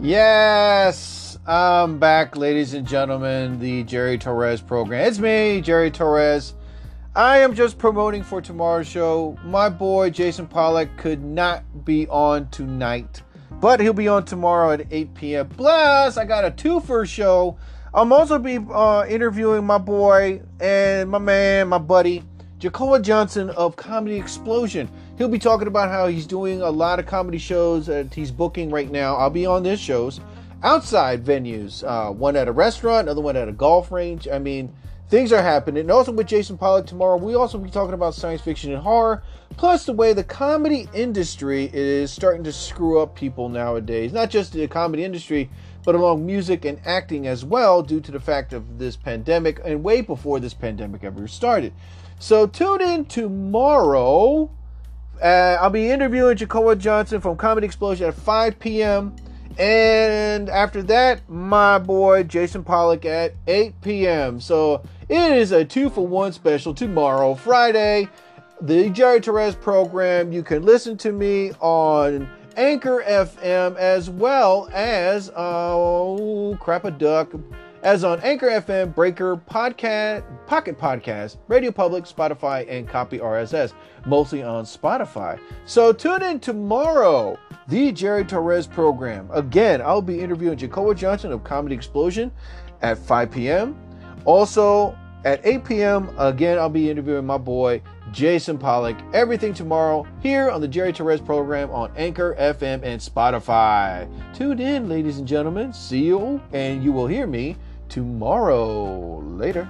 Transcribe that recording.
Yes, I'm back, ladies and gentlemen. The Jerry Torres program. It's me, Jerry Torres. I am just promoting for tomorrow's show. My boy Jason Pollock could not be on tonight, but he'll be on tomorrow at 8 p.m. Plus, I got a two-for show. I'm also be uh, interviewing my boy and my man, my buddy, Jeconiah Johnson of Comedy Explosion. He'll be talking about how he's doing a lot of comedy shows that he's booking right now. I'll be on this shows outside venues, uh, one at a restaurant, another one at a golf range. I mean, things are happening. And also with Jason Pollock tomorrow, we also be talking about science fiction and horror, plus the way the comedy industry is starting to screw up people nowadays. Not just the comedy industry, but along music and acting as well, due to the fact of this pandemic and way before this pandemic ever started. So tune in tomorrow. Uh, I'll be interviewing Jeconiah Johnson from Comedy Explosion at 5 p.m. And after that, my boy Jason Pollock at 8 p.m. So it is a two for one special tomorrow, Friday. The Jerry Torres program. You can listen to me on Anchor FM as well as oh crap a duck as on Anchor FM, Breaker, Podcast, Pocket Podcast, Radio Public, Spotify, and Copy RSS, mostly on Spotify. So tune in tomorrow, the Jerry Torres program. Again, I'll be interviewing Jeconiah Johnson of Comedy Explosion at 5 p.m. Also, at 8 p.m., again, I'll be interviewing my boy Jason Pollock. Everything tomorrow here on the Jerry Torres program on Anchor, FM, and Spotify. Tune in, ladies and gentlemen. See you, and you will hear me tomorrow. Later.